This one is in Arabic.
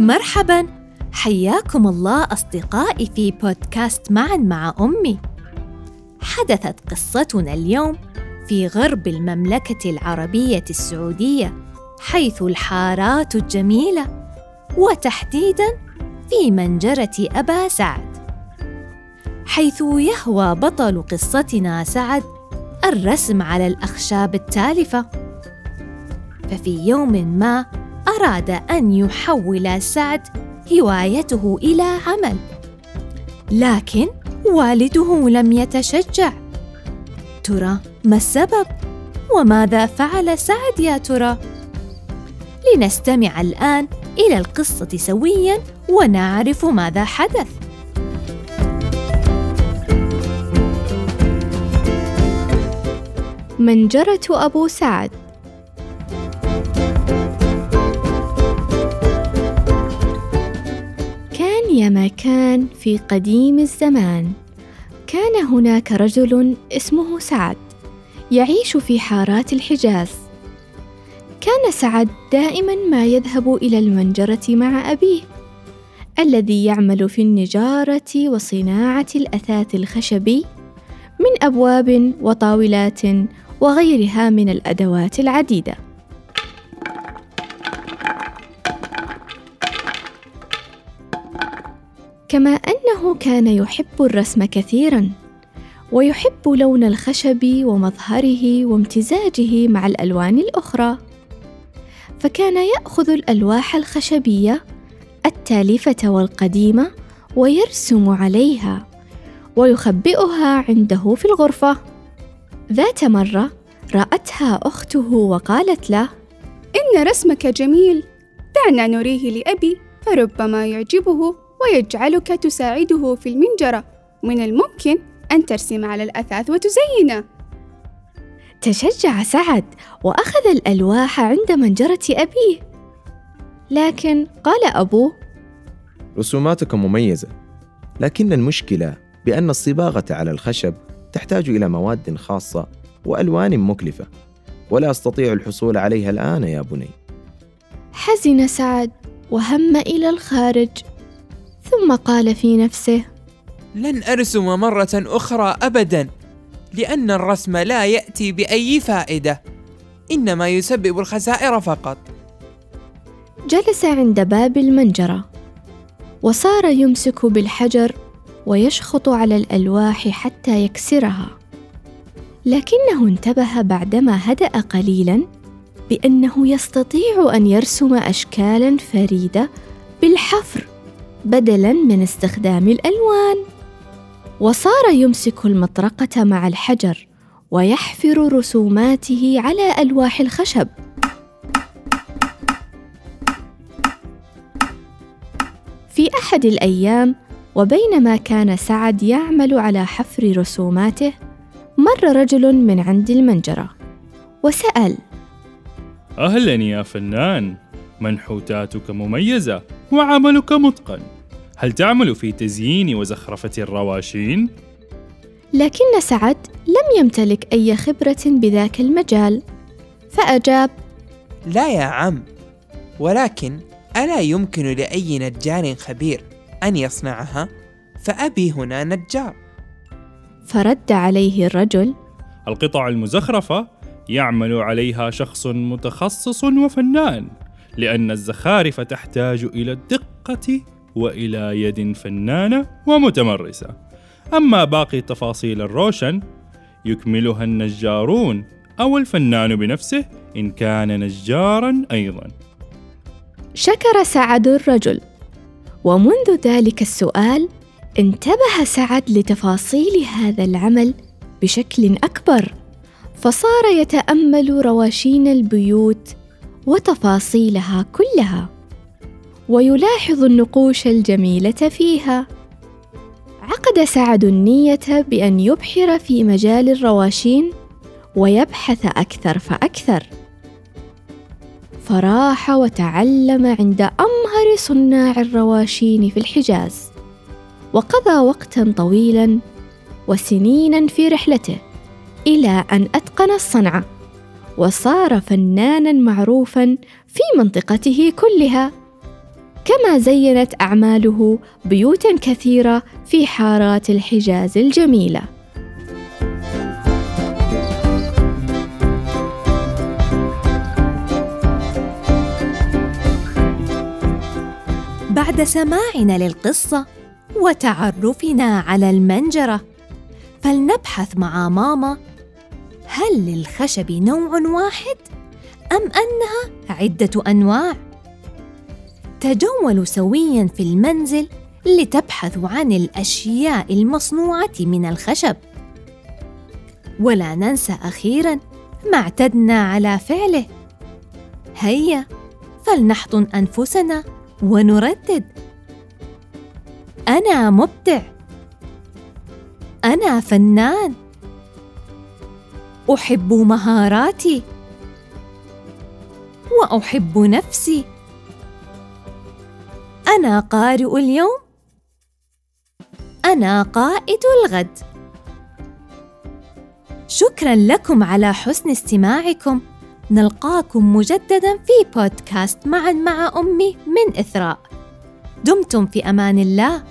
مرحبا. حياكم الله أصدقائي في بودكاست معا مع أمي. حدثت قصتنا اليوم في غرب المملكة العربية السعودية حيث الحارات الجميلة وتحديدا في منجرة أبا سعد. حيث يهوى بطل قصتنا سعد الرسم على الأخشاب التالفة. ففي يوم ما أراد أن يحول سعد هوايته إلى عمل. لكن والده لم يتشجع. ترى ما السبب؟ وماذا فعل سعد يا ترى؟ لنستمع الآن إلى القصة سويا ونعرف ماذا حدث. منجرة أبو سعد كان يا ما كان في قديم الزمان. كان هناك رجل اسمه سعد يعيش في حارات الحجاز. كان سعد دائما ما يذهب إلى المنجرة مع أبيه الذي يعمل في النجارة وصناعة الأثاث الخشبي من أبواب وطاولات وغيرها من الأدوات العديدة. كما أنه كان يحب الرسم كثيرا ويحب لون الخشب ومظهره وامتزاجه مع الألوان الأخرى. فكان يأخذ الألواح الخشبية التالفة والقديمة ويرسم عليها ويخبئها عنده في الغرفة. ذات مرة رأتها أخته وقالت له إن رسمك جميل دعنا نريه لأبي فربما يعجبه. ويجعلك تساعده في المنجرة. من الممكن أن ترسم على الأثاث وتزينه. تشجع سعد وأخذ الألواح عند منجرة أبيه. لكن قال أبوه رسوماتك مميزة لكن المشكلة بأن الصباغة على الخشب تحتاج إلى مواد خاصة وألوان مكلفة ولا أستطيع الحصول عليها الآن يا بني. حزن سعد وهم إلى الخارج. ثم قال في نفسه لن أرسم مرة أخرى ابدا لأن الرسم لا يأتي بأي فائدة إنما يسبب الخسائر فقط. جلس عند باب المنجرة وصار يمسك بالحجر ويشخط على الألواح حتى يكسرها لكنه انتبه بعدما هدأ قليلا بأنه يستطيع أن يرسم اشكالا فريدة بالحفر. بدلا من استخدام الألوان. وصار يمسك المطرقة مع الحجر ويحفر رسوماته على ألواح الخشب. في أحد الأيام وبينما كان سعد يعمل على حفر رسوماته مر رجل من عند المنجرة وسأل أهلا يا فنان. منحوتاتك مميزة وعملك متقن. هل تعمل في تزيين وزخرفة الرواشين؟ لكن سعد لم يمتلك أي خبرة بذاك المجال. فأجاب لا يا عم ولكن ألا يمكن لأي نجار خبير أن يصنعها؟ فأبي هنا نجار. فرد عليه الرجل القطع المزخرفة يعمل عليها شخص متخصص وفنان. لأن الزخارف تحتاج إلى الدقة وإلى يد فنانة ومتمرسة. أما باقي تفاصيل الروشن يكملها النجارون أو الفنان بنفسه إن كان نجارا أيضا. شكر سعد الرجل. ومنذ ذلك السؤال انتبه سعد لتفاصيل هذا العمل بشكل أكبر فصار يتأمل رواشين البيوت وتفاصيلها كلها. ويلاحظ النقوش الجميلة فيها. عقد سعد النية بأن يبحر في مجال الرواشين ويبحث أكثر فأكثر. فراح وتعلم عند أمهر صناع الرواشين في الحجاز. وقضى وقتا طويلا وسنينا في رحلته إلى أن أتقن الصنعة. وصار فنانا معروفا في منطقته كلها. كما زينت أعماله بيوتا كثيرة في حارات الحجاز الجميلة. بعد سماعنا للقصة وتعرفنا على المنجرة فلنبحث مع ماما هل للخشب نوع واحد أم أنها عدة أنواع؟ تجولوا سويا في المنزل لتبحثوا عن الأشياء المصنوعة من الخشب. ولا ننسى أخيرا ما اعتدنا على فعله. هيا فلنحضن أنفسنا ونردد. أنا مبدع. أنا فنان. أحب مهاراتي وأحب نفسي. أنا قارئ اليوم. أنا قائد الغد. شكرا لكم على حسن استماعكم. نلقاكم مجددا في بودكاست معا مع أمي من إثراء. دمتم في أمان الله.